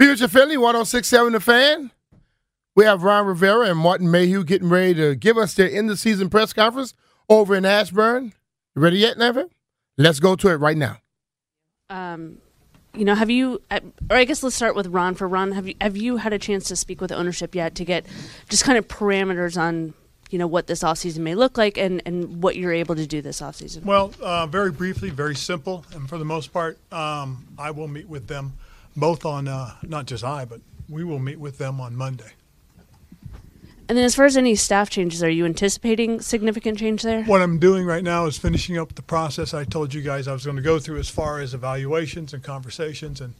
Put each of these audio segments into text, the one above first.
Future Philly, 1067 The Fan. We have Ron Rivera and Martin Mayhew getting ready to give us their end of season press conference over in Ashburn. You ready yet, Never? Let's go to it right now. Um, you know, have you, uh, or I guess let's start with Ron. For Ron, have you have you had a chance to speak with ownership yet to get just kind of parameters on, you know, what this offseason may look like and, and what you're able to do this offseason? Well, uh, very briefly, very simple, and for the most part, um, I will meet with them both on, uh, not just I, but we will meet with them on Monday. And then, as far as any staff changes, are you anticipating significant change there? What I'm doing right now is finishing up the process I told you guys I was going to go through as far as evaluations and conversations and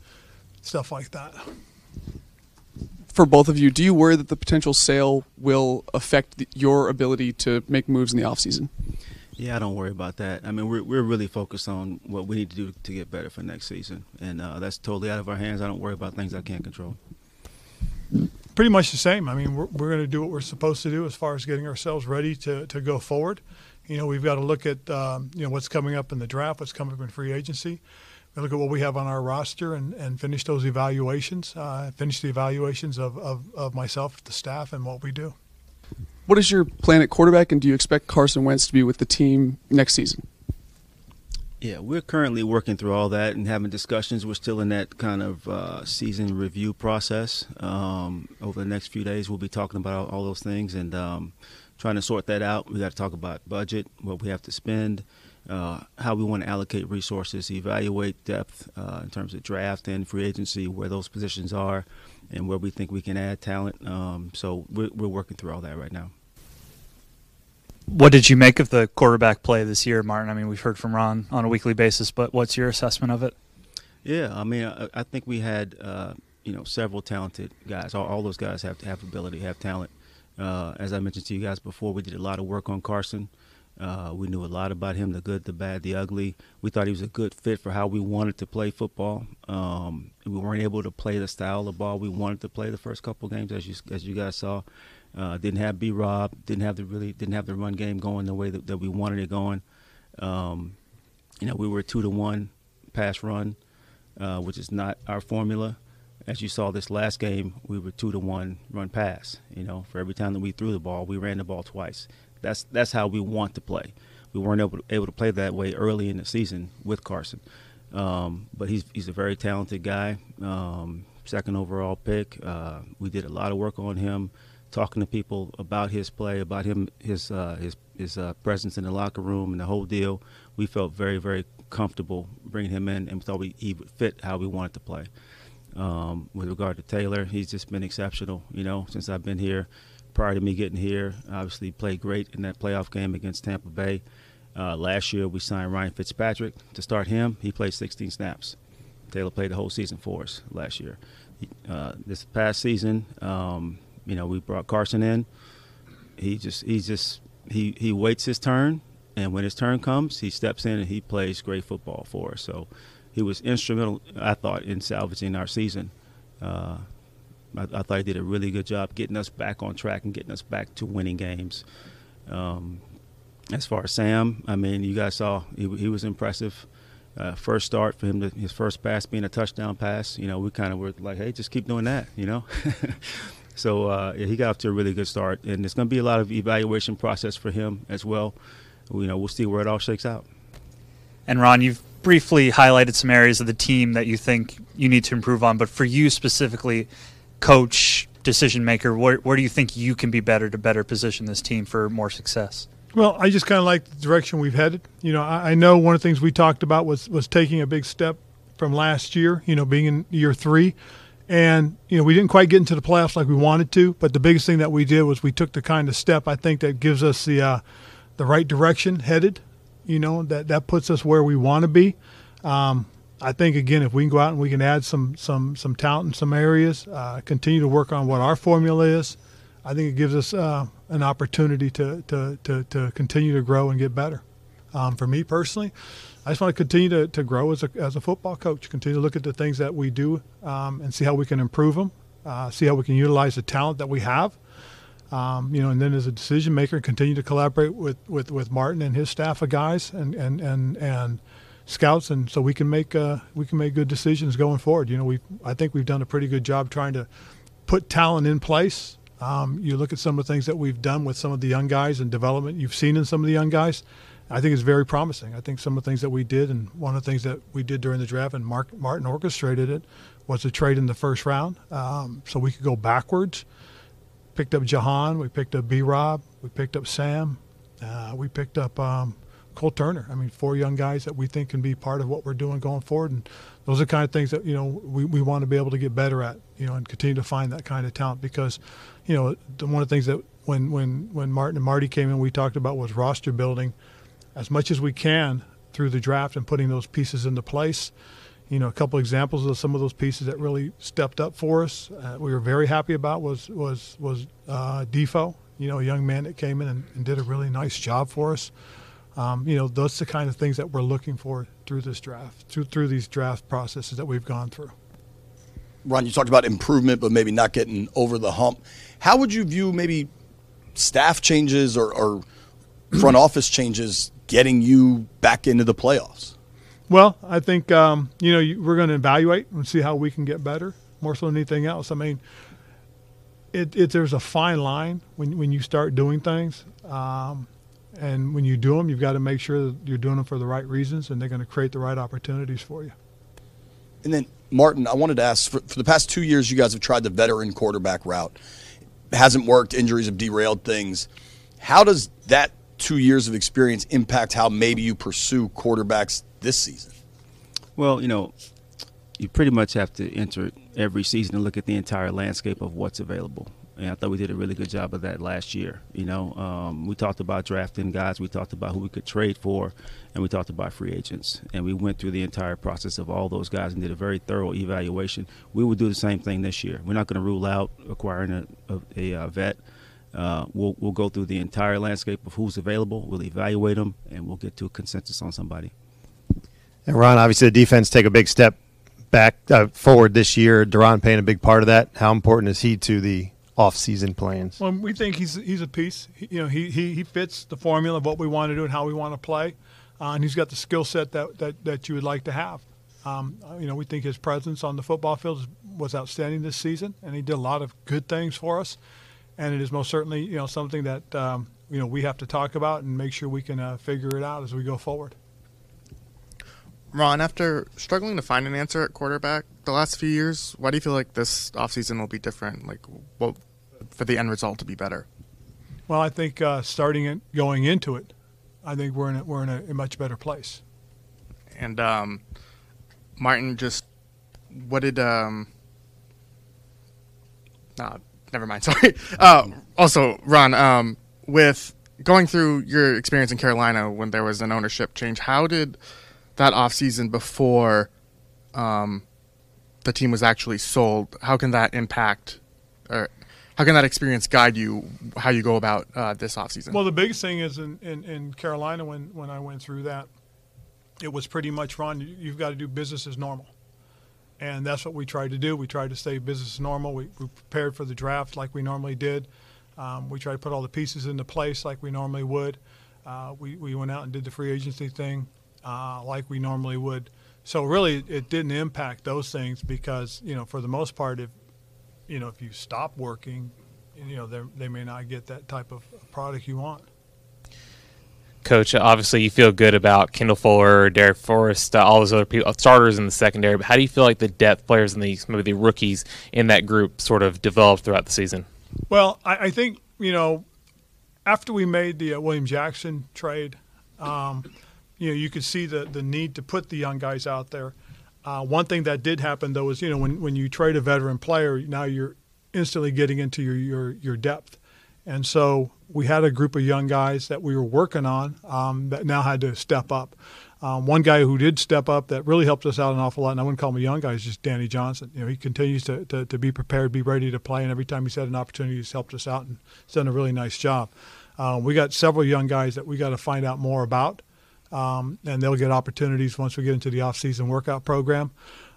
stuff like that. For both of you, do you worry that the potential sale will affect the, your ability to make moves in the offseason? Yeah, I don't worry about that. I mean, we're we're really focused on what we need to do to get better for next season, and uh, that's totally out of our hands. I don't worry about things I can't control. Pretty much the same. I mean, we're, we're going to do what we're supposed to do as far as getting ourselves ready to, to go forward. You know, we've got to look at um, you know what's coming up in the draft, what's coming up in free agency. We look at what we have on our roster and, and finish those evaluations. Uh, finish the evaluations of, of, of myself, the staff, and what we do. What is your plan at quarterback, and do you expect Carson Wentz to be with the team next season? Yeah, we're currently working through all that and having discussions. We're still in that kind of uh, season review process. Um, over the next few days, we'll be talking about all, all those things and um, trying to sort that out. We got to talk about budget, what we have to spend, uh, how we want to allocate resources, evaluate depth uh, in terms of draft and free agency, where those positions are, and where we think we can add talent. Um, so we're, we're working through all that right now. What did you make of the quarterback play this year, Martin? I mean, we've heard from Ron on a weekly basis, but what's your assessment of it? Yeah, I mean, I, I think we had uh, you know several talented guys. All, all, those guys have have ability, have talent. Uh, as I mentioned to you guys before, we did a lot of work on Carson. Uh, we knew a lot about him, the good, the bad, the ugly. We thought he was a good fit for how we wanted to play football. Um, we weren't able to play the style of ball we wanted to play the first couple games, as you as you guys saw. Uh, didn't have B Rob, didn't have the really didn't have the run game going the way that, that we wanted it going. Um, you know, we were two to one pass run, uh, which is not our formula. As you saw this last game, we were two to one run pass. You know, for every time that we threw the ball, we ran the ball twice. That's that's how we want to play. We weren't able to, able to play that way early in the season with Carson, um, but he's he's a very talented guy. Um, second overall pick. Uh, we did a lot of work on him talking to people about his play, about him, his uh, his his uh, presence in the locker room, and the whole deal. We felt very very comfortable bringing him in, and thought we, he would fit how we wanted to play. Um, with regard to Taylor, he's just been exceptional. You know, since I've been here. Prior to me getting here, obviously played great in that playoff game against Tampa Bay. Uh, last year, we signed Ryan Fitzpatrick to start him. He played 16 snaps. Taylor played the whole season for us last year. Uh, this past season, um, you know, we brought Carson in. He just he just he he waits his turn, and when his turn comes, he steps in and he plays great football for us. So he was instrumental, I thought, in salvaging our season. Uh, I, I, thought he did a really good job getting us back on track and getting us back to winning games. Um, as far as Sam, I mean, you guys saw he, he was impressive. Uh, first start for him, to, his first pass being a touchdown pass. You know, we kind of were like, hey, just keep doing that. You know. so uh, yeah, he got off to a really good start, and it's going to be a lot of evaluation process for him as well. You know, we'll see where it all shakes out. And Ron, you've briefly highlighted some areas of the team that you think you need to improve on, but for you specifically, coach, decision maker, where, where do you think you can be better to better position this team for more success? Well, I just kind of like the direction we've headed. You know, I, I, know one of the things we talked about was was taking a big step from last year. You know, being in year three, and you know we didn't quite get into the playoffs like we wanted to. But the biggest thing that we did was we took the kind of step I think that gives us the uh, the right direction headed you know that that puts us where we want to be. Um, I think again, if we can go out and we can add some some some talent in some areas, uh, continue to work on what our formula is, I think it gives us uh, an opportunity to, to to to continue to grow and get better. Um, for me personally, I just want to continue to, to grow as a as a football coach. Continue to look at the things that we do um, and see how we can improve them. Uh, see how we can utilize the talent that we have um, you know, and then as a decision maker, continue to collaborate with, with, with Martin and his staff of guys and, and, and, and scouts, and so we can make uh, we can make good decisions going forward. You know, we I think we've done a pretty good job trying to put talent in place. Um, you look at some of the things that we've done with some of the young guys and development you've seen in some of the young guys. I think it's very promising. I think some of the things that we did, and one of the things that we did during the draft, and Mark Martin orchestrated it, was a trade in the first round, um, so we could go backwards picked up Jahan, we picked up B Rob, we picked up Sam, uh, we picked up um, Cole Turner. I mean, four young guys that we think can be part of what we're doing going forward. And those are kind of things that, you know, we, we want to be able to get better at, you know, and continue to find that kind of talent because, you know, one of the things that when, when, when Martin and Marty came in, we talked about was roster building as much as we can through the draft and putting those pieces into place you know, a couple examples of some of those pieces that really stepped up for us. Uh, we were very happy about was was was uh, Defo, you know, a young man that came in and, and did a really nice job for us. Um, you know, those are the kind of things that we're looking for through this draft, through through these draft processes that we've gone through. Ron, you talked about improvement, but maybe not getting over the hump. How would you view maybe staff changes or, or front office changes getting you back into the playoffs? Well, I think um, you know we're going to evaluate and see how we can get better more so than anything else. I mean, it, it there's a fine line when when you start doing things, um, and when you do them, you've got to make sure that you're doing them for the right reasons, and they're going to create the right opportunities for you. And then, Martin, I wanted to ask for, for the past two years, you guys have tried the veteran quarterback route. It hasn't worked. Injuries have derailed things. How does that two years of experience impact how maybe you pursue quarterbacks this season? Well, you know, you pretty much have to enter every season and look at the entire landscape of what's available. And I thought we did a really good job of that last year. You know, um, we talked about drafting guys, we talked about who we could trade for, and we talked about free agents. And we went through the entire process of all those guys and did a very thorough evaluation. We will do the same thing this year. We're not going to rule out acquiring a, a, a, a vet. Uh, we'll, we'll go through the entire landscape of who's available. We'll evaluate them, and we'll get to a consensus on somebody. And Ron, obviously, the defense take a big step back uh, forward this year. Daron playing a big part of that. How important is he to the off-season plans? Well, we think he's he's a piece. He, you know, he, he he fits the formula of what we want to do and how we want to play, uh, and he's got the skill set that, that that you would like to have. Um, you know, we think his presence on the football field was outstanding this season, and he did a lot of good things for us. And it is most certainly you know something that um, you know we have to talk about and make sure we can uh, figure it out as we go forward. Ron, after struggling to find an answer at quarterback the last few years, why do you feel like this offseason will be different? Like, what for the end result to be better? Well, I think uh, starting it, going into it, I think we're in a, we're in a, a much better place. And um, Martin, just what did um, nah, never mind. Sorry. Uh, also, Ron, um, with going through your experience in Carolina when there was an ownership change, how did that offseason before um, the team was actually sold, how can that impact or how can that experience guide you how you go about uh, this offseason? Well, the biggest thing is in, in, in, Carolina when, when I went through that, it was pretty much Ron, you've got to do business as normal. and that's what we tried to do. We tried to stay business as normal. We, we prepared for the draft like we normally did. Um, we tried to put all the pieces into place like we normally would. Uh, we, we went out and did the free agency thing uh, like we normally would. So really, it didn't impact those things because you know, for the most part, if you know, if you stop working, you know, they may not get that type of product you want. Coach, obviously you feel good about Kendall Fuller, Darrick Forrest, uh, all those other people, starters in the secondary. But how do you feel like the depth players and the maybe the rookies in that group sort of developed throughout the season? Well, I, I think you know after we made the uh, William Jackson trade, um, you know you could see the the need to put the young guys out there. Uh, one thing that did happen though is you know when when you trade a veteran player, now you're instantly getting into your your, your depth. And so we had a group of young guys that we were working on um, that now had to step up. Um, one guy who did step up that really helped us out an awful lot, and I wouldn't call him a young guy, is just Danny Johnson. You know, he continues to, to, to be prepared, be ready to play, and every time he's had an opportunity, he's helped us out and done a really nice job. Um, we got several young guys that we got to find out more about, um, and they'll get opportunities once we get into the off-season workout program.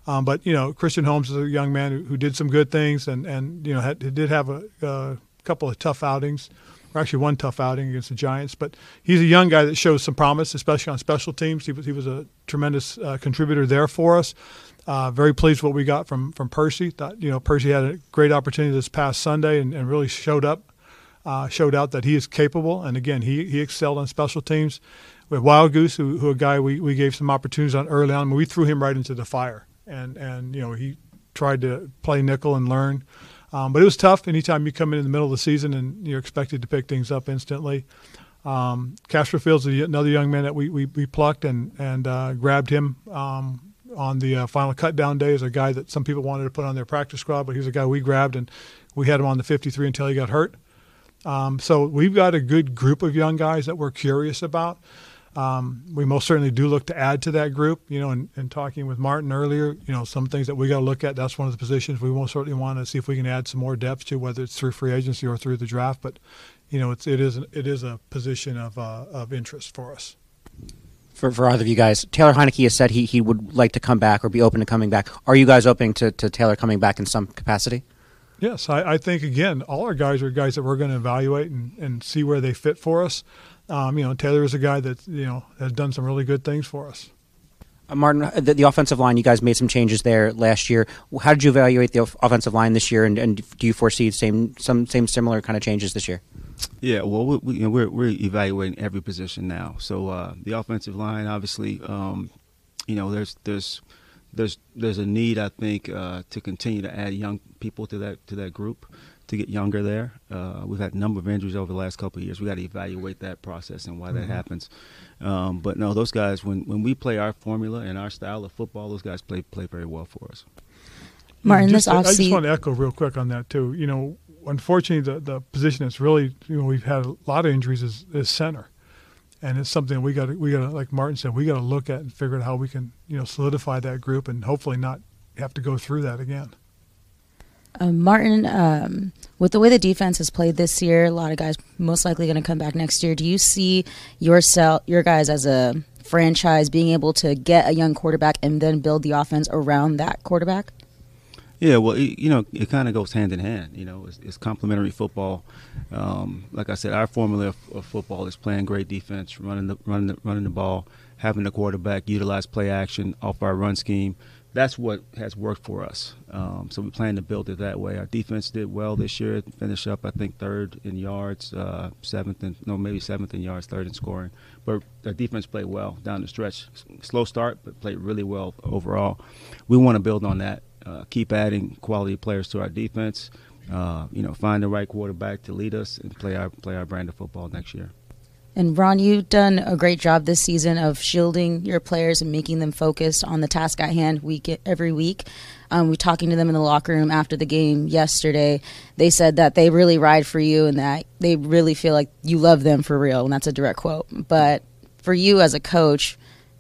Um, but you know, Christian Holmes is a young man who, who did some good things, and and you know had, did have a, a couple of tough outings, or actually one tough outing against the Giants. But he's a young guy that shows some promise, especially on special teams. He was he was a tremendous uh, contributor there for us. Uh, very pleased what we got from from Percy. Thought, you know, Percy had a great opportunity this past Sunday and, and really showed up, uh, showed out that he is capable. And again, he he excelled on special teams. With Wildgoose, who, who a guy we, we gave some opportunities on early on, we threw him right into the fire, and and you know he tried to play nickel and learn. Um, but it was tough anytime you come in in the middle of the season and you're expected to pick things up instantly. Um, Fields is another young man that we, we, we plucked and, and uh, grabbed him um, on the uh, final cutdown day as a guy that some people wanted to put on their practice squad, but he's a guy we grabbed and we had him on the 53 until he got hurt. Um, so we've got a good group of young guys that we're curious about. Um, we most certainly do look to add to that group. You know, in, in talking with Martin earlier, you know, some things that we got to look at. That's one of the positions we most certainly want to see if we can add some more depth to, whether it's through free agency or through the draft. But you know, it's it is it is a position of uh, of interest for us. For, for either of you guys, Taylor Heinicke has said he, he would like to come back or be open to coming back. Are you guys open to, to Taylor coming back in some capacity? Yes, I, I think again, all our guys are guys that we're going to evaluate and, and see where they fit for us. Um, you know, Taylor is a guy that you know has done some really good things for us. Uh, Martin, uh, the, the, offensive line, you guys made some changes there last year. How did you evaluate the offensive line this year, and, and do you foresee same some same similar kind of changes this year? Yeah, well, we, we, you know, we're we're evaluating every position now. So uh, the offensive line, obviously, um, you know, there's there's there's there's a need, I think, uh, to continue to add young people to that to that group to get younger there. Uh, we've had a number of injuries over the last couple of years. We got to evaluate that process and why mm-hmm. that happens. Um, but no, those guys, when when we play our formula and our style of football, those guys play play very well for us. Martin, just, this I just want to echo real quick on that too. You know, unfortunately, the the position that's really you know we've had a lot of injuries is, is center. And it's something we got to, we got to, like Martin said, we got to look at and figure out how we can, you know, solidify that group and hopefully not have to go through that again. Um, Martin, um, with the way the defense has played this year, a lot of guys most likely going to come back next year. Do you see yourself, your guys as a franchise being able to get a young quarterback and then build the offense around that quarterback? Yeah, well, it, you know, it kind of goes hand in hand. You know, it's, it's complementary football. Um, like I said, our formula of, of, football is playing great defense, running the running the, running the ball, having the quarterback utilize play action off our run scheme that's what has worked for us. Um, so we plan to build it that way. Our defense did well this year. Finished up, I think, third in yards, uh, seventh and no, maybe seventh in yards, third in scoring. But our defense played well down the stretch. Slow start, but played really well overall. We want to build on that. Uh, keep adding quality players to our defense. Uh, you know, find the right quarterback to lead us and play our play our brand of football next year. And Ron, you've done a great job this season of shielding your players and making them focused on the task at hand week every week. Um, we talking to them in the locker room after the game yesterday. They said that they really ride for you and that they really feel like you love them for real, and that's a direct quote. But for you as a coach,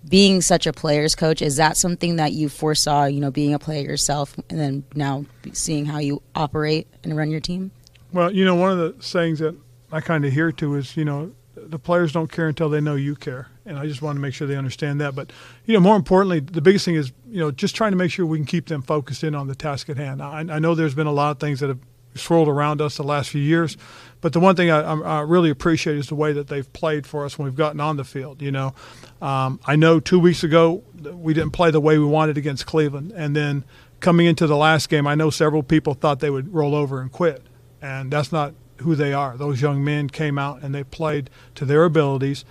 being such a player's coach, is that something that you foresaw? You know, being a player yourself, and then now seeing how you operate and run your team. Well, you know, one of the sayings that I kind of hear to is, you know, the players don't care until they know you care. and I just want to make sure they understand that. But you know, more importantly, the biggest thing is you know just trying to make sure we can keep them focused in on the task at hand. I, I know there's been a lot of things that have swirled around us the last few years, but the one thing I, I really appreciate is the way that they've played for us when we've gotten on the field. You know, um, I know two weeks ago we didn't play the way we wanted against Cleveland, and then coming into the last game, I know several people thought they would roll over and quit, and that's not who they are. Those young men came out and they played to their abilities.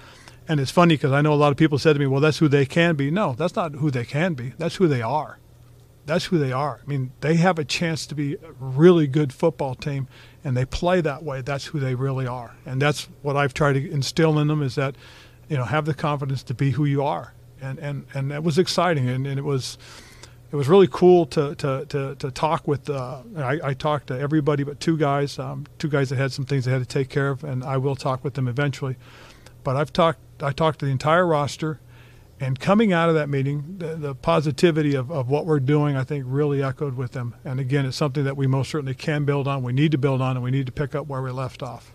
And it's funny because I know a lot of people said to me, well, that's who they can be. No, that's not who they can be. That's who they are. That's who they are. I mean, they have a chance to be a really good football team, and they play that way. That's who they really are. And that's what I've tried to instill in them is that, you know, have the confidence to be who you are. And, and, and that was exciting. And, and it was – it was really cool to to to, to talk with. Uh, I, I, talked to everybody but two guys, um, two guys that had some things they had to take care of, and I will talk with them eventually. But I've talked. I talked to the entire roster, and coming out of that meeting, the, the positivity of, of what we're doing, I think, really echoed with them. And again, it's something that we most certainly can build on. We need to build on, and we need to pick up where we left off.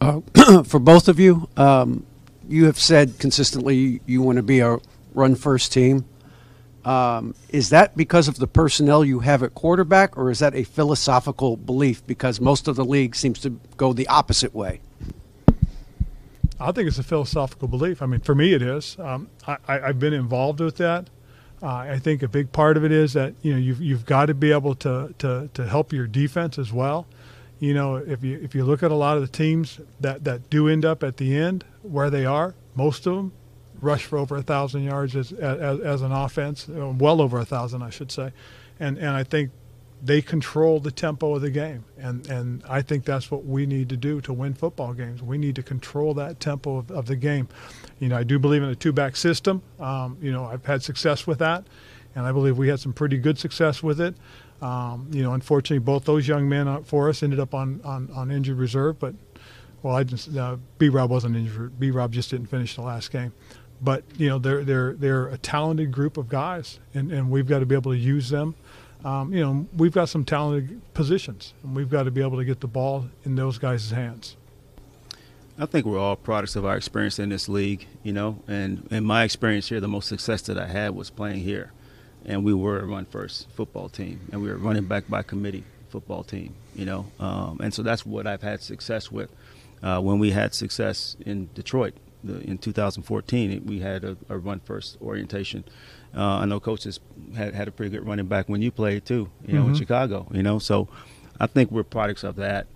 Uh, for both of you, um, you have said consistently you want to be a run first team. Um, is that because of the personnel you have at quarterback, or is that a philosophical belief because most of the league seems to go the opposite way? I think it's a philosophical belief. I mean, for me, it is. Um, I, have been involved with that. Uh, I think a big part of it is that you know you've you've got to be able to, to to help your defense as well. You know, if you if you look at a lot of the teams that that do end up at the end where they are, most of them rush for over a thousand yards as, as, as an offense, uh, well over a thousand, I should say, and and I think they control the tempo of the game, and and I think that's what we need to do to win football games. We need to control that tempo of, of the game. You know, I do believe in a two-back system. Um, you know, I've had success with that, and I believe we had some pretty good success with it. Um, you know, unfortunately, both those young men uh, for us ended up on, on, on injured reserve, but well, I just uh, B. Rob wasn't injured. B. Rob just didn't finish the last game but you know they're they're they're a talented group of guys, and, and we've got to be able to use them. Um, you know, we've got some talented positions, and we've got to be able to get the ball in those guys' hands. I think we're all products of our experience in this league, you know, and in my experience here, the most success that I had was playing here, and we were a run first football team, and we were running back by committee football team, you know, um, and so that's what I've had success with. Uh, when we had success in Detroit, the, in 2014, we had a, a run first orientation. Uh, I know coaches had had a pretty good running back when you played too, you know, mm-hmm. in Chicago. You know, so I think we're products of that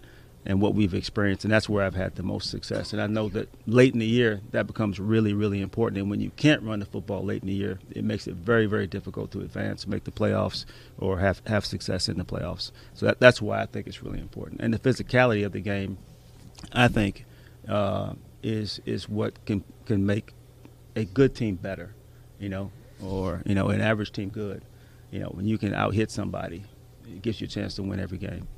and what we've experienced, and that's where I've had the most success. And I know that late in the year that becomes really, really important. And when you can't run the football late in the year, it makes it very, very difficult to advance, make the playoffs, or have have success in the playoffs. So that, that's why I think it's really important. And the physicality of the game, I think. Uh, is is what can can make a good team better, you know, or you know an average team good. You know, when you can out hit somebody, it gives you a chance to win every game.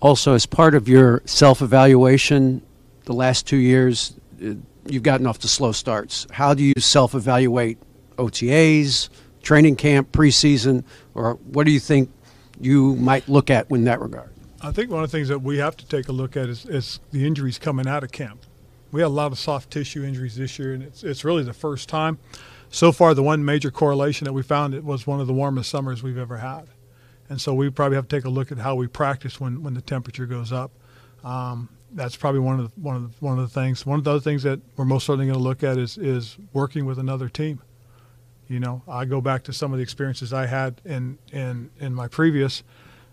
Also, as part of your self evaluation, the last two years, uh, you've gotten off to slow starts. How do you self evaluate OTAs, training camp, preseason, or what do you think you might look at in that regard? I think one of the things that we have to take a look at is, is the injuries coming out of camp we had a lot of soft tissue injuries this year, and it's, it's really the first time. So far, the one major correlation that we found it was one of the warmest summers we've ever had, and so we probably have to take a look at how we practice when, when the temperature goes up. Um, that's probably one of the, one of the, one of the things. One of the other things that we're most certainly going to look at is is working with another team. You know, I go back to some of the experiences I had in in in my previous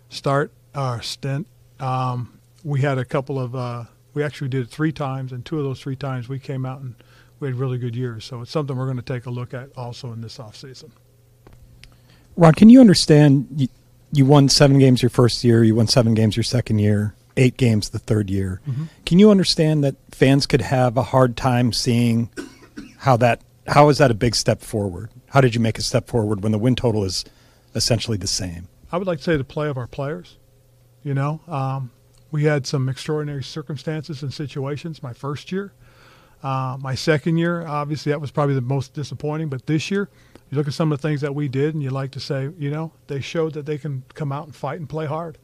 start uh, stint. Um, we had a couple of uh, we actually did it three times, and two of those three times we came out and we had really good years. So it's something we're going to take a look at also in this offseason. Ron, can you understand? You, you won seven games your first year, you won seven games your second year, eight games the third year. Mm-hmm. Can you understand that fans could have a hard time seeing how that how is that a big step forward? How did you make a step forward when the win total is essentially the same? I would like to say the play of our players. You know, um, we had some extraordinary circumstances and situations my first year. Uh, my second year, obviously, that was probably the most disappointing. But this year, you look at some of the things that we did, and you like to say, you know, they showed that they can come out and fight and play hard.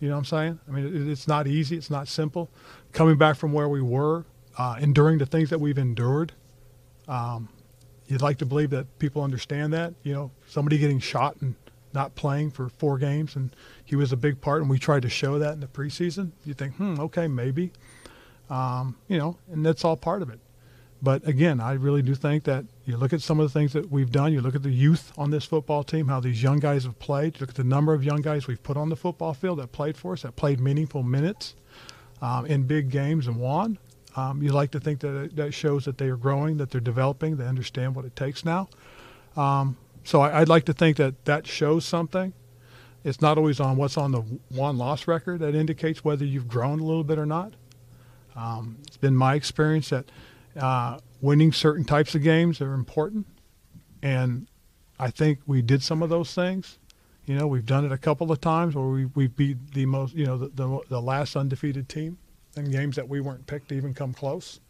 You know what I'm saying? I mean, it, it's not easy. It's not simple. Coming back from where we were, uh, enduring the things that we've endured. Um, you'd like to believe that people understand that. You know, somebody getting shot and not playing for four games, and he was a big part, and we tried to show that in the preseason. You think, hmm, okay, maybe. Um, you know, and that's all part of it. But again, I really do think that you look at some of the things that we've done. You look at the youth on this football team, how these young guys have played. You look at the number of young guys we've put on the football field that played for us, that played meaningful minutes um, in big games and won. Um, you like to think that that shows that they are growing, that they're developing, they understand what it takes now. Um, so I, would like to think that that shows something. It's not always on what's on the one-loss record that indicates whether you've grown a little bit or not. Um, it's been my experience that uh, winning certain types of games are important, and I think we did some of those things. You know, we've done it a couple of times where we, we beat the most, you know, the, the, the last undefeated team in games that we weren't picked to even come close.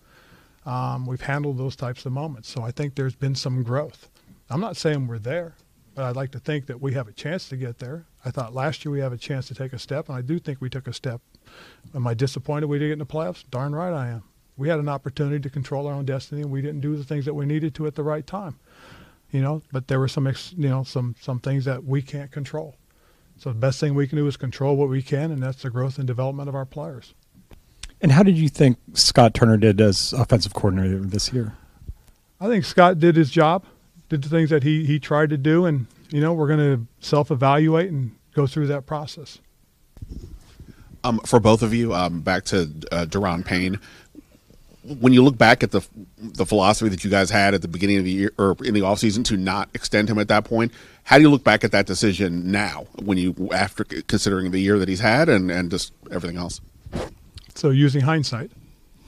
Um, we've handled those types of moments. So I think there's been some growth. I'm not saying we're there, but I'd like to think that we have a chance to get there. I thought last year we have a chance to take a step, and I do think we took a step. Am I disappointed we didn't get in the playoffs? Darn right I am. We had an opportunity to control our own destiny, and we didn't do the things that we needed to at the right time. You know, but there were some, you know, some some things that we can't control. So the best thing we can do is control what we can, and that's the growth and development of our players. And how did you think Scott Turner did as offensive coordinator this year? I think Scott did his job, did the things that he, he tried to do, and you know we're going to self evaluate and go through that process. Um, for both of you, um, back to uh, Payne. When you look back at the the philosophy that you guys had at the beginning of the year or in the offseason to not extend him at that point, how do you look back at that decision now when you after considering the year that he's had and, and just everything else? So using hindsight.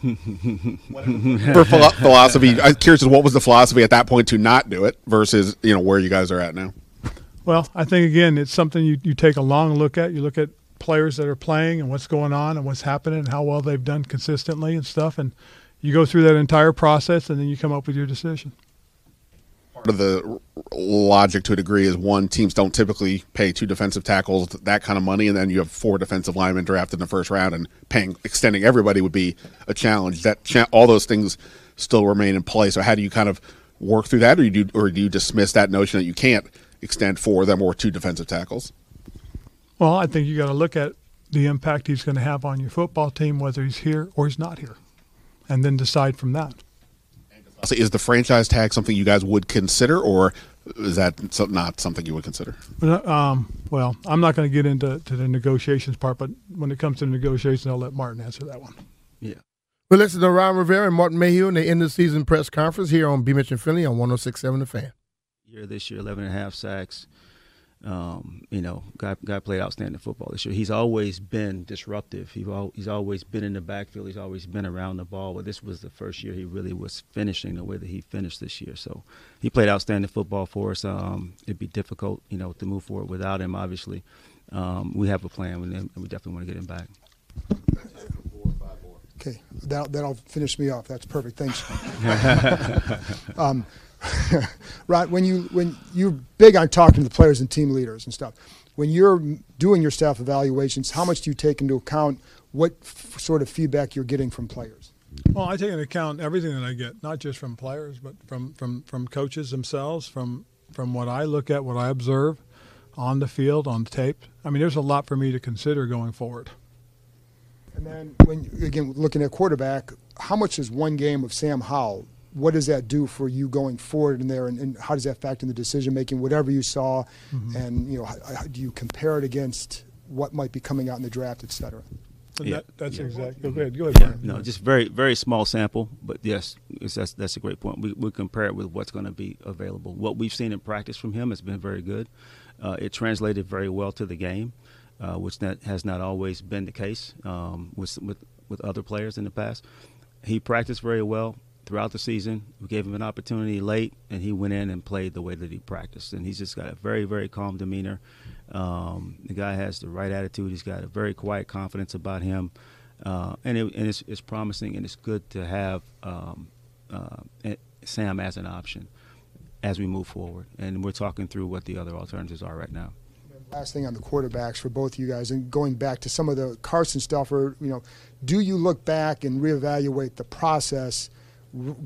For philosophy, I'm curious what was the philosophy at that point to not do it versus you know where you guys are at now. Well, I think again it's something you, you take a long look at. You look at players that are playing and what's going on and what's happening and how well they've done consistently and stuff, and you go through that entire process and then you come up with your decision part of the logic to a degree is one teams don't typically pay two defensive tackles that kind of money and then you have four defensive linemen drafted in the first round and paying extending everybody would be a challenge. That cha- all those things still remain in play. So how do you kind of work through that or you do or do you dismiss that notion that you can't extend four of them or two defensive tackles? Well i think you got to look at the impact he's going to have on your football team whether he's here or he's not here and then decide from that is the franchise tag something you guys would consider, or is that not something you would consider? Um, well, I'm not going to get into to the negotiations part, but when it comes to the negotiations, I'll let Martin answer that one. Yeah. Well, listen to Ron Rivera and Martin Mayhew in the end of season press conference here on B. Mitch and Finley on 1067 The Fan. Year this year, 11 and a half sacks, um, you know, guy guy played outstanding football this year. He's always been disruptive. He he's always been in the backfield. He's always been around the ball. But this was the first year he really was finishing the way that he finished this year. So he played outstanding football for us. Um, it'd be difficult, you know, to move forward without him. Obviously, um, we have a plan, and we definitely want to get him back. Okay, that, that'll finish me off. That's perfect. Thanks. right when you when you're big on talking to the players and team leaders and stuff. When you're doing your staff evaluations how much do you take into account what f- sort of feedback you're getting from players? Well i take into account everything that i get not just from players but from from from coaches themselves from from what i look at what i observe on the field on the tape. I mean there's a lot for me to consider going forward. And then when again looking at quarterback how much is one game of sam howell what does that do for you going forward in there, and, and how does that factor in the decision making? Whatever you saw, mm-hmm. and you know, how, how do you compare it against what might be coming out in the draft, et cetera? So yeah. that, that's yeah. exactly. Go ahead. Go ahead. Yeah. No, just very very small sample, but yes, that's that's a great point. We we compare it with what's going to be available. What we've seen in practice from him has been very good. Uh, it translated very well to the game, uh, which that has not always been the case um, with with with other players in the past. He practiced very well throughout the season. We gave him an opportunity late, and he went in and played the way that he practiced. And he's just got a very, very calm demeanor. Um, the guy has the right attitude. He's got a very quiet confidence about him, uh, and, it, and it's, it's, promising. And it's good to have um, uh, Sam as an option as we move forward. And we're talking through what the other alternatives are right now. Last thing on the quarterbacks for both of you guys, and going back to some of the Carson stuff, or you know, do you look back and reevaluate the process,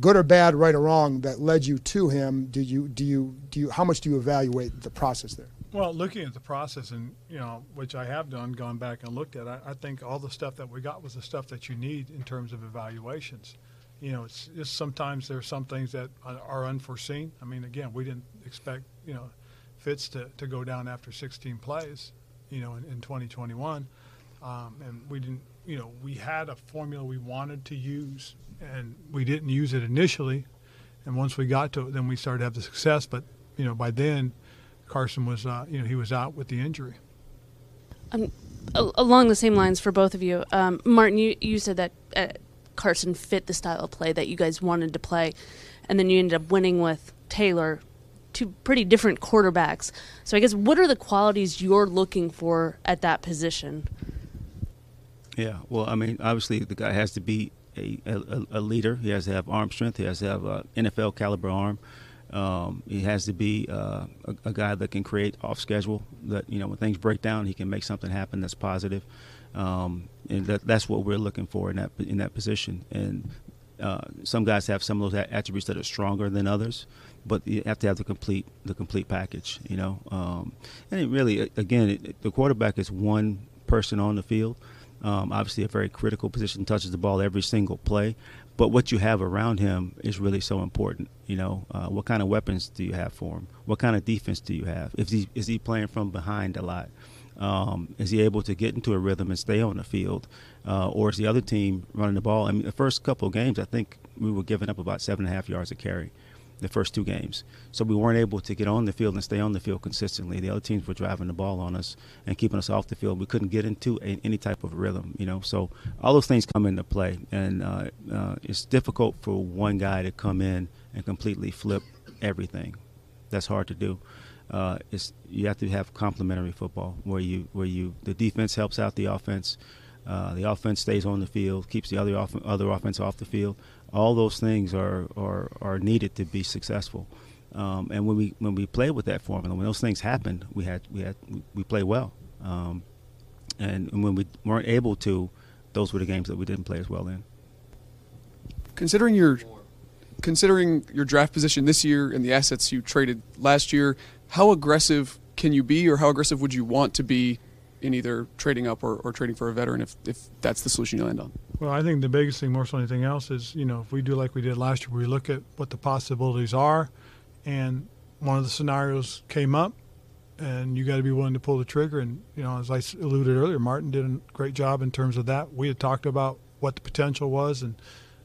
good or bad, right or wrong, that led you to him? Do you do you do you how much do you evaluate the process there? Well, looking at the process, and you know, which I have done, gone back and looked at, I, I think all the stuff that we got was the stuff that you need in terms of evaluations. You know, it's just sometimes there are some things that are- are unforeseen. I mean, again, we didn't expect you know Fitz to, to go down after 16 plays, you know, in, in 2021, um, and we didn't. You know, we had a formula we wanted to use, and we didn't use it initially. And once we got to it, then we started to have the success. But you know, by then, Carson was, uh, you know, he was out with the injury. Um, along the same lines for both of you, um, Martin, you, you said that uh, Carson fit the style of play that you guys wanted to play, and then you ended up winning with Taylor, two pretty different quarterbacks. So I guess what are the qualities you're looking for at that position? Yeah, well, I mean, obviously the guy has to be a, a, a leader. He has to have arm strength. He has to have an NFL caliber arm. Um, he has to be uh, a, a guy that can create off schedule. That you know, when things break down, he can make something happen that's positive. Um, and that, that's what we're looking for in that in that position. And uh, some guys have some of those attributes that are stronger than others, but you have to have the complete the complete package. You know, um, and it really, again, it, the quarterback is one person on the field. Um, obviously, a very critical position, touches the ball every single play. But what you have around him is really so important. You know, uh, what kind of weapons do you have for him? What kind of defense do you have? If he, is he playing from behind a lot? Um, is he able to get into a rhythm and stay on the field, uh, or is the other team running the ball? I mean, the first couple of games, I think we were giving up about seven and a half yards a carry the first two games. So we weren't able to get on the field and stay on the field consistently. The other teams were driving the ball on us and keeping us off the field. We couldn't get into a, any type of rhythm, you know. So all those things come into play, and uh, uh, it's difficult for one guy to come in and completely flip everything. That's hard to do. Uh, it's you have to have complementary football where you where you the defense helps out the offense. Uh, the offense stays on the field, keeps the other off, other offense off the field. All those things are, are, are needed to be successful. Um, and when we when we play with that formula, when those things happened, we had we had we play well. Um, and, and when we weren't able to, those were the games that we didn't play as well in. Considering your considering your draft position this year and the assets you traded last year, how aggressive can you be, or how aggressive would you want to be in either trading up or, or trading for a veteran if, if that's the solution you land on? Well, I think the biggest thing, more so than anything else, is you know if we do like we did last year, we look at what the possibilities are, and one of the scenarios came up, and you got to be willing to pull the trigger. And you know, as I alluded earlier, Martin did a great job in terms of that. We had talked about what the potential was, and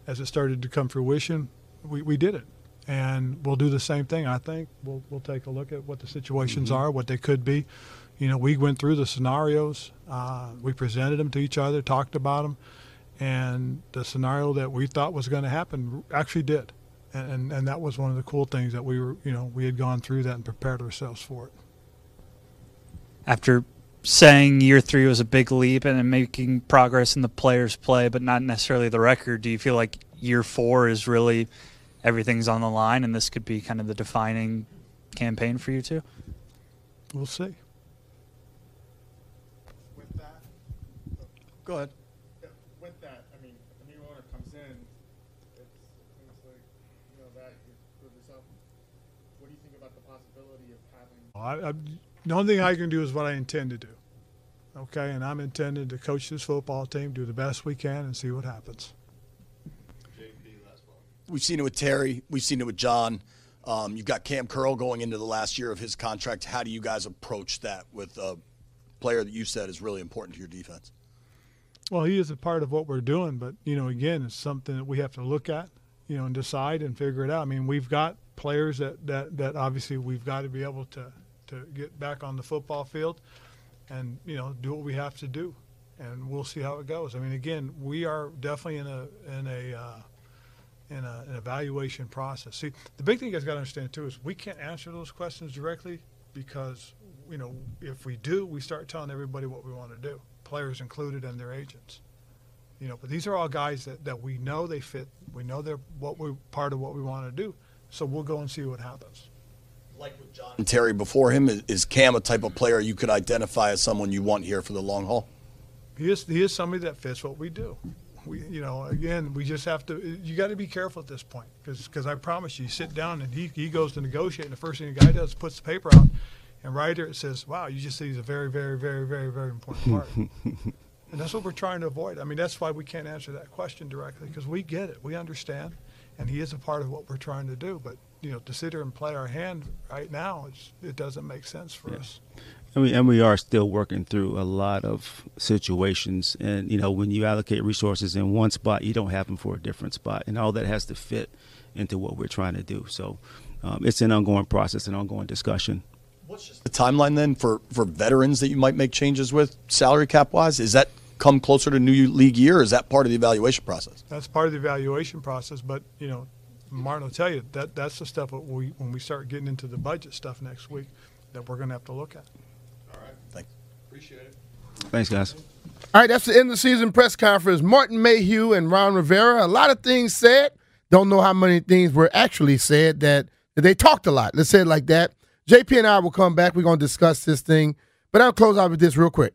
as it started to come fruition, we, we did it. And we'll do the same thing. I think we'll we'll take a look at what the situations mm-hmm. are, what they could be. You know, we went through the scenarios. Uh, we presented them to each other, talked about them, and the scenario that we thought was going to happen actually did. And, and and that was one of the cool things that we were, you know, we had gone through that and prepared ourselves for it. After saying year three was a big leap and making progress in the players' play, but not necessarily the record, do you feel like year four is really everything's on the line and this could be kind of the defining campaign for you two? We'll see. Go ahead. With that, I mean, a new owner comes in, it's, it's like, you know, that you prove yourself. What do you think about the possibility of having? I, I, the only thing I can do is what I intend to do. Okay, and I'm intended to coach this football team, do the best we can, and see what happens. We've seen it with Terry. We've seen it with John. Um, you've got Cam Curl going into the last year of his contract. How do you guys approach that with a player that you said is really important to your defense? Well, he is a part of what we're doing, but you know, again, it's something that we have to look at, you know, and decide and figure it out. I mean, we've got players that that that obviously we've got to be able to to get back on the football field, and you know, do what we have to do, and we'll see how it goes. I mean, again, we are definitely in a in a uh, in a, an evaluation process. See, the big thing you guys got to understand too is we can't answer those questions directly because you know if we do, we start telling everybody what we want to do, players included and their agents. You know, but these are all guys that, that we know they fit. We know they're what we part of what we want to do. So we'll go and see what happens. Like with John and Terry before him is, is Cam a type of player you could identify as someone you want here for the long haul? He is he is somebody that fits what we do. We you know again we just have to you got to be careful at this point because I promise you, you sit down and he he goes to negotiate and the first thing the guy does is puts the paper out and right there it says wow you just see he's a very very very very very important part. And that's what we're trying to avoid. I mean, that's why we can't answer that question directly because we get it, we understand, and he is a part of what we're trying to do. But you know, to sit here and play our hand right now, it's, it doesn't make sense for us. And we, and we are still working through a lot of situations. And, you know, when you allocate resources in one spot, you don't have them for a different spot. And all that has to fit into what we're trying to do. So um, it's an ongoing process, an ongoing discussion. What's just the timeline then for, for veterans that you might make changes with salary cap wise, is that come closer to new league year or is that part of the evaluation process? That's part of the evaluation process. But, you know, Martin will tell you that that's the stuff that we, when we start getting into the budget stuff next week that we're going to have to look at. All right. thanks. Appreciate it. Thanks, guys. All right, that's the end of the season press conference. Martin Mayhew and Ron Rivera. A lot of things said. Don't know how many things were actually said that, that they talked a lot. Let's say it like that. JP and I will come back. We're going to discuss this thing. But I'll close out with this real quick.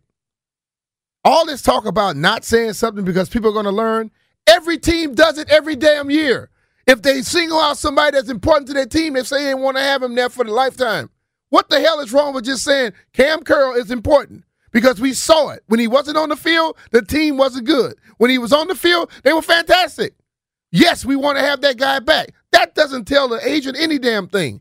All this talk about not saying something because people are going to learn. Every team does it every damn year. If they single out somebody that's important to their team, they say they want to have him there for the lifetime. What the hell is wrong with just saying Cam Curl is important? Because we saw it. When he wasn't on the field, the team wasn't good. When he was on the field, they were fantastic. Yes, we want to have that guy back. That doesn't tell the agent any damn thing.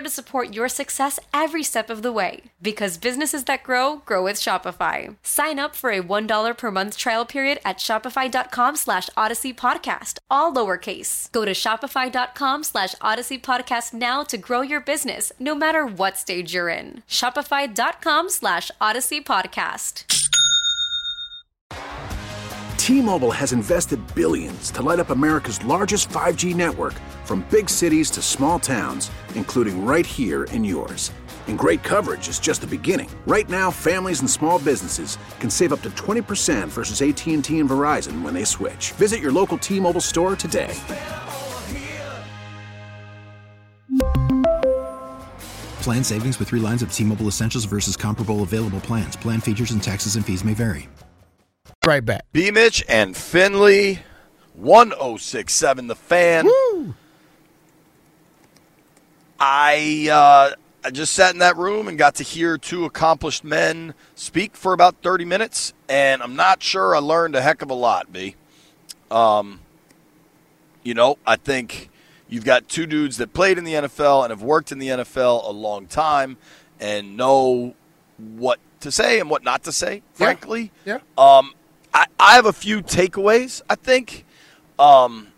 to support your success every step of the way. Because businesses that grow, grow with Shopify. Sign up for a $1 per month trial period at shopify.com slash odyssey podcast, all lowercase. Go to shopify.com slash odyssey podcast now to grow your business, no matter what stage you're in. Shopify.com slash odyssey podcast. T-Mobile has invested billions to light up America's largest 5G network from big cities to small towns, including right here in yours. And great coverage is just the beginning. Right now, families and small businesses can save up to 20% versus AT&T and Verizon when they switch. Visit your local T-Mobile store today. Plan savings with 3 lines of T-Mobile Essentials versus comparable available plans. Plan features and taxes and fees may vary. Right back. B. Mitch and Finlay, 1067 The Fan. Woo! I uh, I just sat in that room and got to hear two accomplished men speak for about 30 minutes, and I'm not sure I learned a heck of a lot, B. Um, you know, I think you've got two dudes that played in the NFL and have worked in the NFL a long time and know what to say and what not to say, frankly. Yeah. Um, I, I have a few takeaways, I think. Um,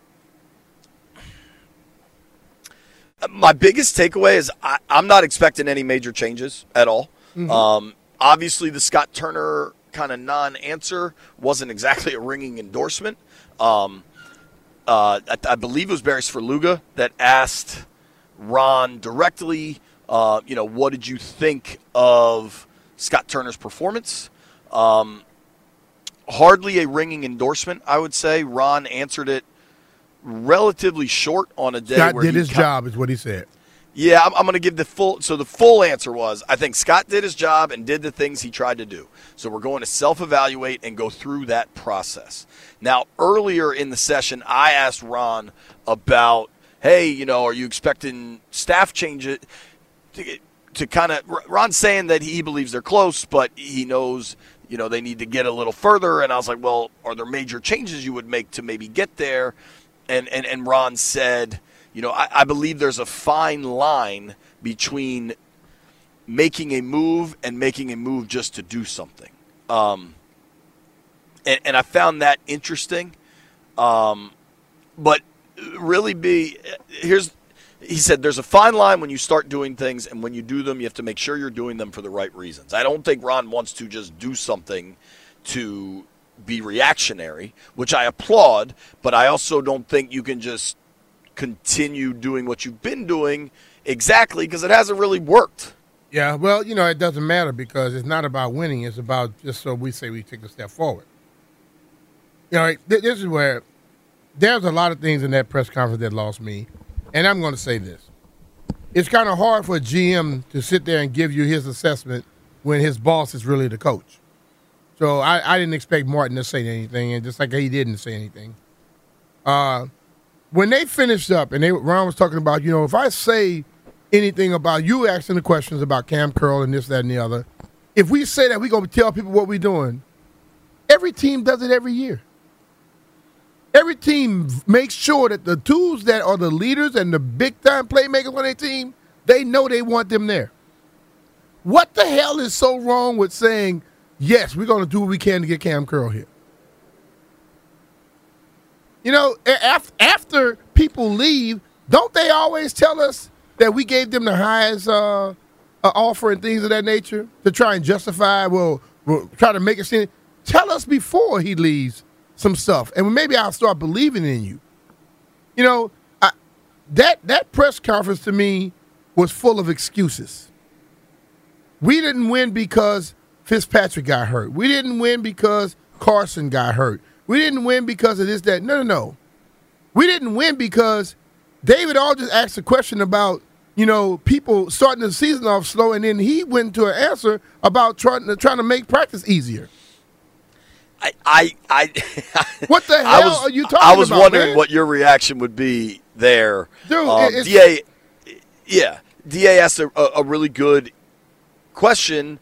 my biggest takeaway is I, I'm not expecting any major changes at all. Mhm. Um, obviously, the Scott Turner kind of non answer wasn't exactly a ringing endorsement. Um, uh, I, I believe it was Barry Svrluga that asked Ron directly, uh, you know, what did you think of Scott Turner's performance? Um, hardly a ringing endorsement, I would say. Ron answered it relatively short on a day Scott did his job, is what he said. yeah, I'm, I'm going to give the full. So the full answer was I think Scott did his job and did the things he tried to do. So we're going to self evaluate and go through that process. Now, earlier in the session, I asked Ron about, hey, you know, are you expecting staff changes uh, to, to kind of. Ron's saying that he believes they're close, but he knows. You know, they need to get a little further. And I was like, well, are there major changes you would make to maybe get there? And, and, and Ron said, you know, I, I believe there's a fine line between making a move and making a move just to do something. Um, and, and I found that interesting. Um, but really, be here's he said there's a fine line when you start doing things, and when you do them, you have to make sure you're doing them for the right reasons. I don't think Ron wants to just do something to be reactionary, which I applaud, but I also don't think you can just continue doing what you've been doing exactly because it hasn't really worked. Yeah, well, you know, it doesn't matter because it's not about winning. It's about just so we say we take a step forward. You know, this is where there's a lot of things in that press conference that lost me. And I'm going to say this. It's kind of hard for a GM to sit there and give you his assessment when his boss is really the coach. So I, I didn't expect Martin to say anything, and just like he didn't say anything. Uh, when they finished up, and they Ron was talking about, you know, if I say anything about you asking the questions about Cam Curl and this, that, and the other, if we say that we're going to tell people what we're doing, every team does it every year. Every team makes sure that the tools that are the leaders and the big time playmakers on their team, they know they want them there. What the hell is so wrong with saying, yes, we're going to do what we can to get Cam Curl here? You know, after, people leave, don't they always tell us that we gave them the highest uh, offer and things of that nature to try and justify, well, well try to make it seem. Tell us before he leaves some stuff, and maybe I'll start believing in you. You know, I, that that press conference to me was full of excuses. We didn't win because Fitzpatrick got hurt. We didn't win because Carson got hurt. We didn't win because of this, that. No, no, no. We didn't win because David all just asked a question about, you know, people starting the season off slow, and then he went to an answer about trying to, trying to make practice easier. I, I, I what the hell I was, are you talking about? I was about, wondering man? what your reaction would be there, Dude, Um, it's- Da, yeah, Da asked a a really good question.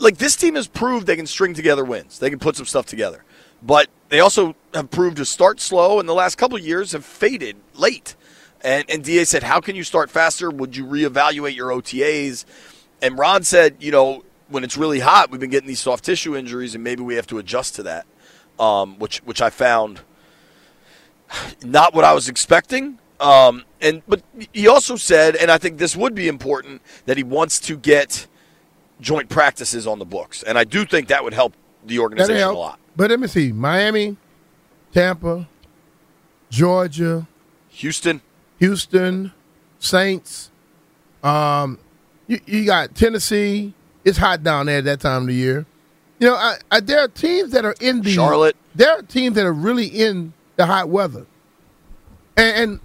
Like this team has proved they can string together wins. They can put some stuff together, but they also have proved to start slow. And the last couple of years have faded late. And and Da said, "How can you start faster? Would you reevaluate your OTAs?" And Ron said, "You know, when it's really hot, we've been getting these soft tissue injuries, and maybe we have to adjust to that." Um, which which I found not what I was expecting. Um, and but he also said, and I think this would be important, that he wants to get joint practices on the books, and I do think that would help the organization help. a lot. But let me see: Miami, Tampa, Georgia, Houston, Houston, Saints. Um, you, you got Tennessee. It's hot down there at that time of the year. You know, I, I, there are teams that are in the Charlotte. There are teams that are really in the hot weather. And, and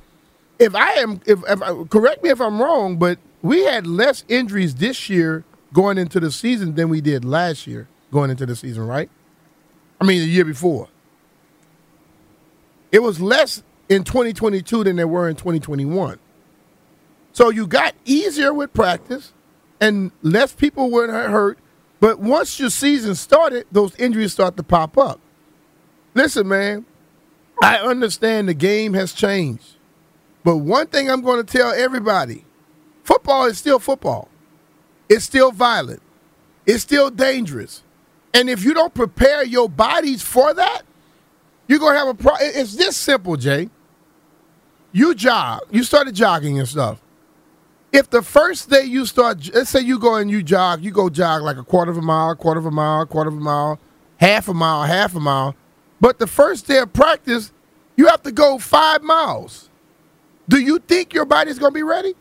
if I am, if, if I, correct me if I'm wrong, but we had less injuries this year going into the season than we did last year going into the season, right? I mean, the year before. It was less in 2022 than there were in 2021. So you got easier with practice and less people were hurt. But once your season started, those injuries start to pop up. Listen, man, I understand the game has changed. But one thing I'm going to tell everybody football is still football, it's still violent, it's still dangerous. And if you don't prepare your bodies for that, you're going to have a problem. It's this simple, Jay. You jog, you started jogging and stuff. If the first day you start, let's say you go and you jog, you go jog like a quarter of a mile, quarter of a mile, quarter of a mile, half a mile, half a mile. But the first day of practice, You have to go five miles. Do you think your body's going to be ready?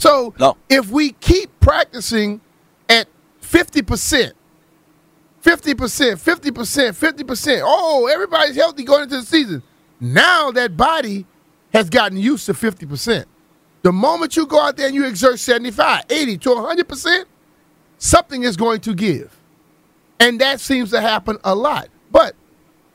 So No. if we keep practicing at 50%, 50%, 50%, 50%, oh, everybody's healthy going into the season. Now that body has gotten used to 50%. The moment you go out there and you exert 75, 80 to 100%, something is going to give. And that seems to happen a lot. But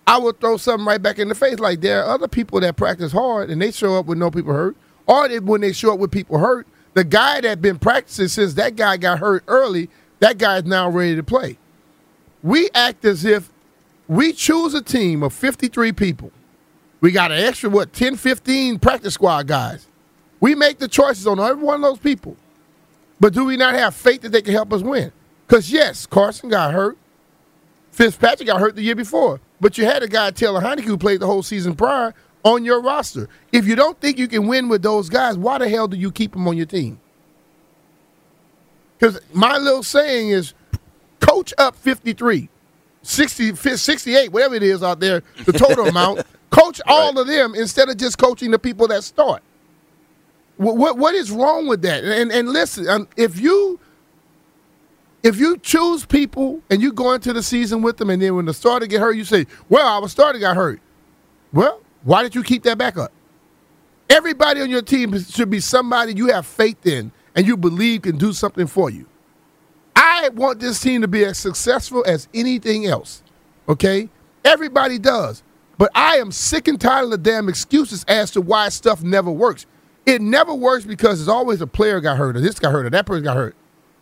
I will throw something right back in the face. Like there are other people that practice hard and they show up with no people hurt. Or they, when they show up with people hurt, the guy that been practicing since that guy got hurt early, that guy is now ready to play. We act as if we choose a team of 53 people. We got an extra, what, 10, 15 practice squad guys. We make the choices on every one of those people. But do we not have faith that they can help us win? Because, yes, Carson got hurt. Fitzpatrick got hurt the year before. But you had a guy, Taylor Heinicke, who played the whole season prior on your roster. If you don't think you can win with those guys, why the hell do you keep them on your team? Because my little saying is coach up 53, 60, 68, whatever it is out there, the total amount. Coach all of them instead of just coaching the people that start. What, what, what is wrong with that? And, and listen, um, if you if you choose people and you go into the season with them, and then when the starter get hurt, you say, "Well, our starter got hurt." Well, why did you keep that backup? Everybody on your team should be somebody you have faith in and you believe can do something for you. I want this team to be as successful as anything else. Okay? Everybody does. But I am sick and tired of the damn excuses as to why stuff never works. It never works because there's always a player got hurt, or this got hurt, or that person got hurt.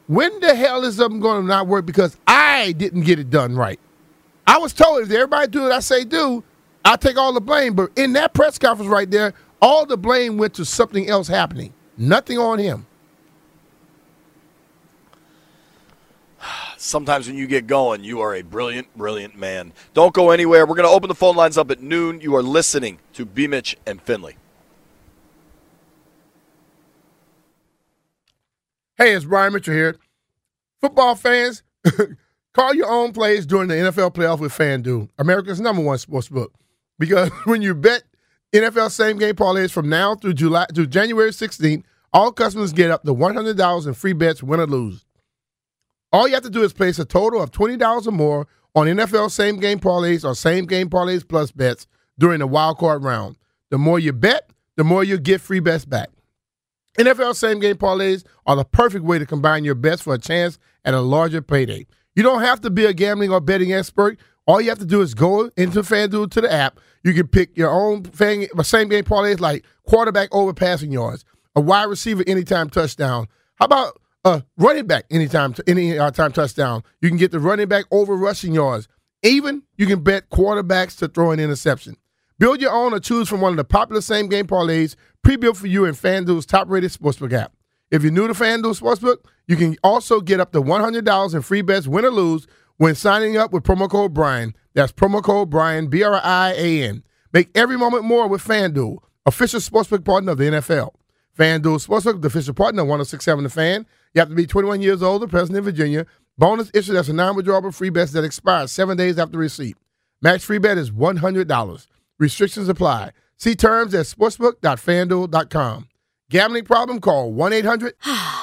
When the hell is something going to not work because I didn't get it done right? I was told if everybody do what I say do, I'll take all the blame. But in that press conference right there, all the blame went to something else happening. Nothing on him. Sometimes when you get going, you are a brilliant, brilliant man. Don't go anywhere. We're going to open the phone lines up at noon. You are listening to B. Mitch and Finlay. Hey, it's Brian Mitchell here. Football fans, call your own plays during the NFL playoff with FanDuel, America's number one sports book. Because when you bet NFL same game parlays from now through July through January 16th, all customers get up to $100 in free bets, win or lose. All you have to do is place a total of $20 or more on NFL same game parlays or same game parlays plus bets during the wild card round. The more you bet, the more you get free bets back. NFL same game parlays are the perfect way to combine your bets for a chance at a larger payday. You don't have to be a gambling or betting expert. All you have to do is go into FanDuel to the app. You can pick your own fan, same game parlays like quarterback over passing yards, a wide receiver anytime touchdown. How about a running back anytime any uh, time touchdown? You can get the running back over rushing yards. Even you can bet quarterbacks to throw an interception. Build your own or choose from one of the popular same game parlays pre-built for you in FanDuel's top-rated sportsbook app. If you're new to FanDuel Sportsbook, you can also get up to $100 in free bets, win or lose, when signing up with promo code Brian. That's promo code Brian, B-R-I-A-N. Make every moment more with FanDuel, official sportsbook partner of the NFL. FanDuel Sportsbook, the official partner of 1067 The Fan. You have to be 21 years old or present in Virginia. Bonus issued as a non-withdrawable free bet that expires seven days after receipt. Max free bet is $100. Restrictions apply. See terms at sportsbook.fanduel.com. Gambling problem? Call 1 800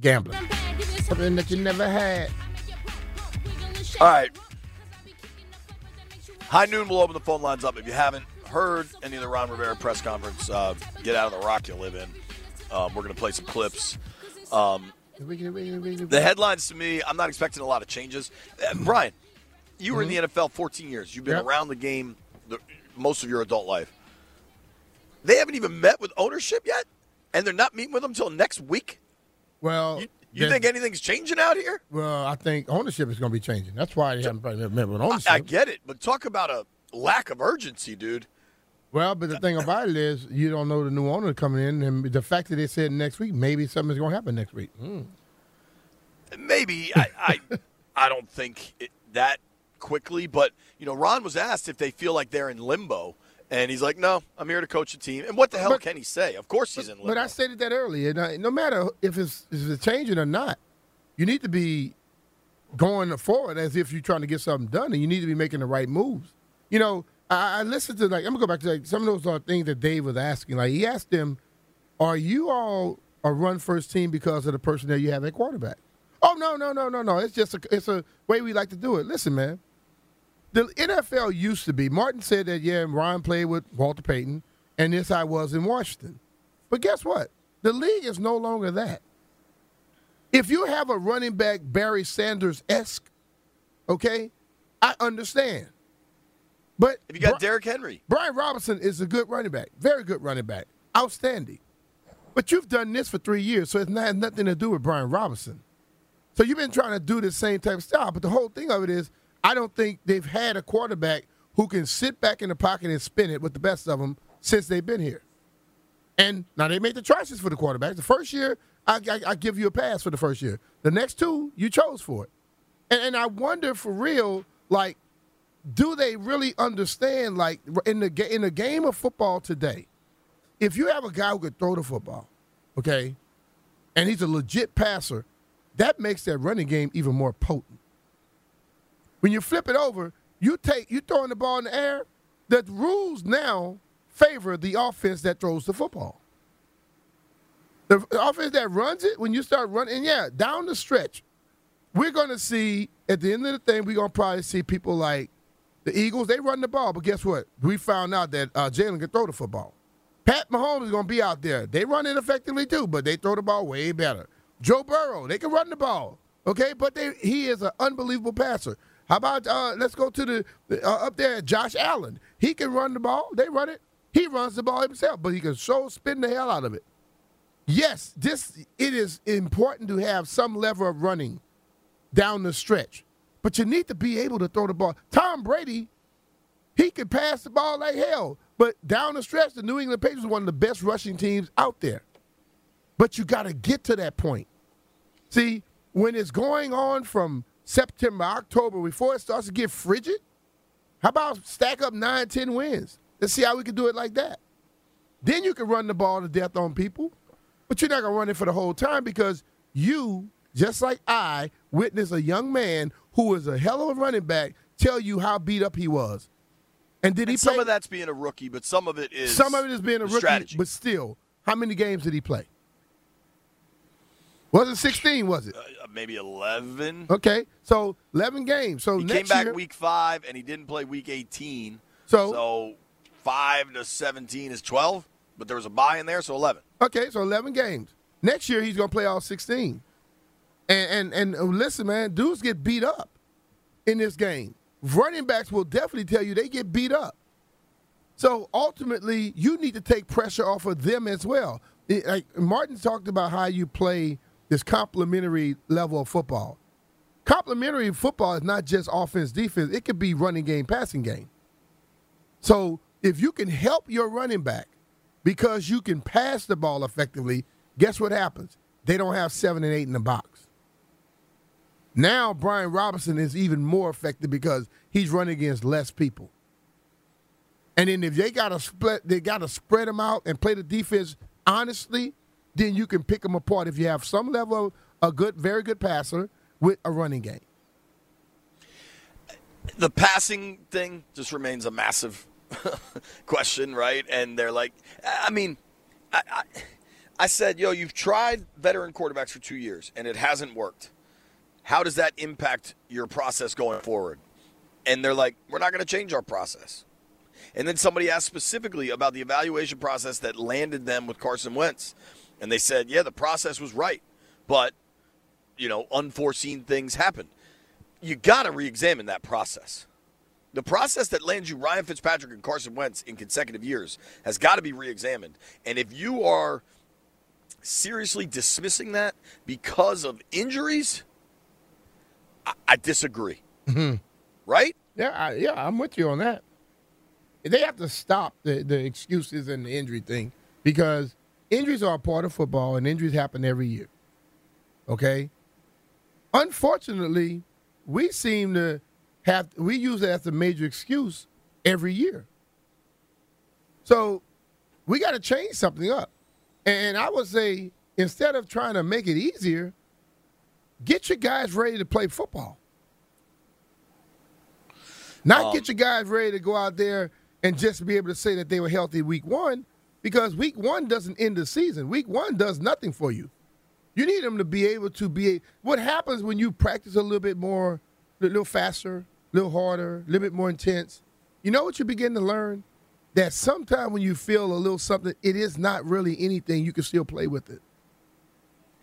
Gambling. Something that you never had. All right. High noon will open the phone lines up. If you haven't heard any of the Ron Rivera press conference, uh, get out of the rock you live in. Um, we're going to play some clips. Um, the headlines to me, I'm not expecting a lot of changes. Uh, Brian, you were in the NFL 14 years. You've been Yep. around the game the, most of your adult life. They haven't even met with ownership yet, and they're not meeting with them until next week. Well, You there's- think anything's changing out here? Well, I think ownership is going to be changing. That's why they haven't probably met with ownership. I, I get it, but talk about a lack of urgency, dude. Well, but the thing about it is, you don't know the new owner coming in, and the fact that they said next week, maybe something's going to happen next week. Mm. Maybe I, I, I don't think it, that quickly, but you know, Ron was asked if they feel like they're in limbo, and he's like, "No, I'm here to coach a team." And what the hell But- can he say? Of course, he's in limbo. But I stated that earlier. No matter if it's, if it's changing or not, you need to be going forward as if you're trying to get something done, and you need to be making the right moves. You know, I, I listened to like I'm gonna go back to like some of those are things that Dave was asking. Like he asked them, "Are you all a run first team because of the personnel you have at quarterback?" Oh no, no, no, no, no. It's just a, it's a way we like to do it. Listen, man. The NFL used to be. Martin said that yeah, Ryan played with Walter Payton, and this I was in Washington. But guess what? The league is no longer that. If you have a running back Barry Sanders esque, okay, I understand. But if you got Bri- Derrick Henry, Brian Robinson is a good running back, very good running back, outstanding. But you've done this for three years, so it's not nothing to do with Brian Robinson. So you've been trying to do the same type of style. But the whole thing of it is, I don't think they've had a quarterback who can sit back in the pocket and spin it with the best of them since they've been here. And now they made the choices for the quarterback. The first year, I, I, I give you a pass for the first year. The next two, you chose for it. And, and I wonder for real, like, do they really understand, like, in the in the game of football today, if you have a guy who could throw the football, okay, and he's a legit passer, that makes that running game even more potent. When you flip it over, you take you throwing the ball in the air. The rules now favor the offense that throws the football. The offense that runs it, when you start running, yeah, down the stretch, we're going to see at the end of the thing, we're going to probably see people like the Eagles. They run the ball, but guess what? We found out that uh, Jalen can throw the football. Pat Mahomes is going to be out there. They run it effectively too, but they throw the ball way better. Joe Burrow, they can run the ball, okay, but they, he is an unbelievable passer. How about uh, let's go to the, uh, up there, Josh Allen. He can run the ball. They run it. He runs the ball himself, but he can so spin the hell out of it. Yes, this it is important to have some level of running down the stretch, but you need to be able to throw the ball. Tom Brady, he can pass the ball like hell, but down the stretch, the New England Patriots are one of the best rushing teams out there. But you got to get to that point. See, when it's going on from September, October, before it starts to get frigid, how about stack up nine, ten wins? Let's see how we can do it like that. Then you can run the ball to death on people, but you're not going to run it for the whole time because you, just like I, witnessed a young man who was a hell of a running back tell you how beat up he was. And did he And some play? of that's being a rookie, but some of it is Some of it is being a rookie, strategy. but still, how many games did he play? Wasn't 16, was it? Uh, maybe eleven. Okay, so 11 games. So he came back year, week five, and he didn't play week eighteen. So- so five to seventeen is twelve, but there was a bye in there, so eleven. Okay, so 11 games. Next year, he's going to play all 16. And, and, and uh, listen, man, dudes get beat up in this game. Running backs will definitely tell you they get beat up. So ultimately, you need to take pressure off of them as well. it, like Martin talked about how you play this complementary level of football. Complementary football is not just offense, defense. It could be running game, passing game. So if you can help your running back because you can pass the ball effectively, guess what happens? They don't have seven and eight in the box. Now Brian Robinson is even more effective because he's running against less people. And then if they got to split, they got to spread them out and play the defense honestly. Then you can pick them apart if you have some level of a good, very good passer with a running game. The passing thing just remains a massive question, right? And they're like, I mean, I, I, I said, yo, you've tried veteran quarterbacks for two years and it hasn't worked. How does that impact your process going forward? And they're like, we're not going to change our process. And then somebody asked specifically about the evaluation process that landed them with Carson Wentz. And they said, yeah, the process was right, but, you know, unforeseen things happened. You got to re examine that process. The process that lands you Ryan Fitzpatrick and Carson Wentz in consecutive years has got to be re examined. And if you are seriously dismissing that because of injuries, I, I disagree. Mm-hmm. Right? Yeah, I, yeah, I'm with you on that. They have to stop the, the excuses and the injury thing because injuries are a part of football and injuries happen every year. Okay? Unfortunately, we seem to have we use it as a major excuse every year. So we got to change something up. And I would say instead of trying to make it easier, get your guys ready to play football. Not Um, get your guys ready to go out there and just be able to say that they were healthy week one, because week one doesn't end the season. Week one does nothing for you. You need them to be able to be. What happens when you practice a little bit more, a little faster, a little harder, a little bit more intense? You know what you begin to learn? That sometimes when you feel a little something, it is not really anything. You can still play with it.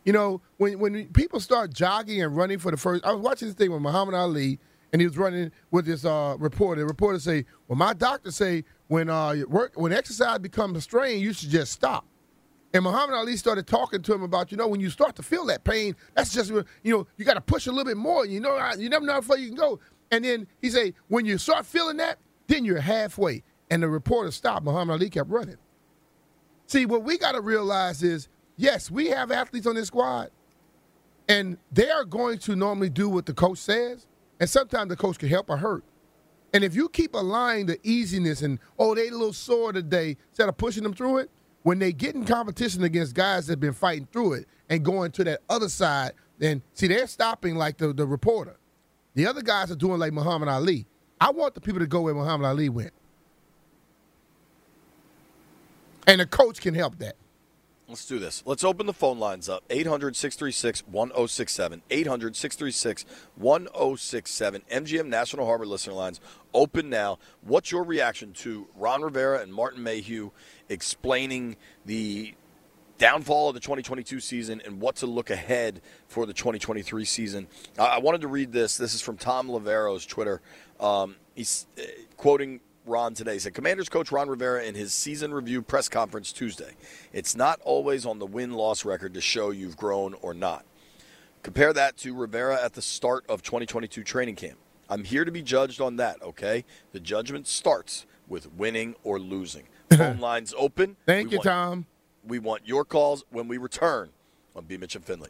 You know, when when people start jogging and running for the first, I was watching this thing with Muhammad Ali, and he was running with this uh, reporter. The reporter say, "Well, my doctor say when uh, work when exercise becomes a strain, you should just stop." And Muhammad Ali started talking to him about, you know, when you start to feel that pain, that's just, you know, you got to push a little bit more. You know, you never know how far you can go. And then he say, when you start feeling that, then you're halfway. And the reporter stopped. Muhammad Ali kept running. See, what we got to realize is, yes, we have athletes on this squad, and they are going to normally do what the coach says, and sometimes the coach can help or hurt. And if you keep allowing the easiness and oh they a little sore today instead of pushing them through it, when they get in competition against guys that've been fighting through it and going to that other side, then see they're stopping like the, the reporter. The other guys are doing like Muhammad Ali. I want the people to go where Muhammad Ali went. And the coach can help that. Let's do this. Let's open the phone lines up. 800 636 1067. 800 636 1067. MGM National Harbor listener lines open now. What's your reaction to Ron Rivera and Martin Mayhew explaining the downfall of the 2022 season and what to look ahead for the 2023 season? I wanted to read this. This is from Thom Loverro's Twitter. Um, he's uh, quoting Ron today. He said, Commanders coach Ron Rivera in his season review press conference Tuesday. It's not always on the win loss record to show you've grown or not. Compare that to Rivera at the start of 2022 training camp. I'm here to be judged on that, okay? The judgment starts with winning or losing. Phone lines open. Thank We you, want- Tom. We want your calls when we return on B. Mitch and Finlay.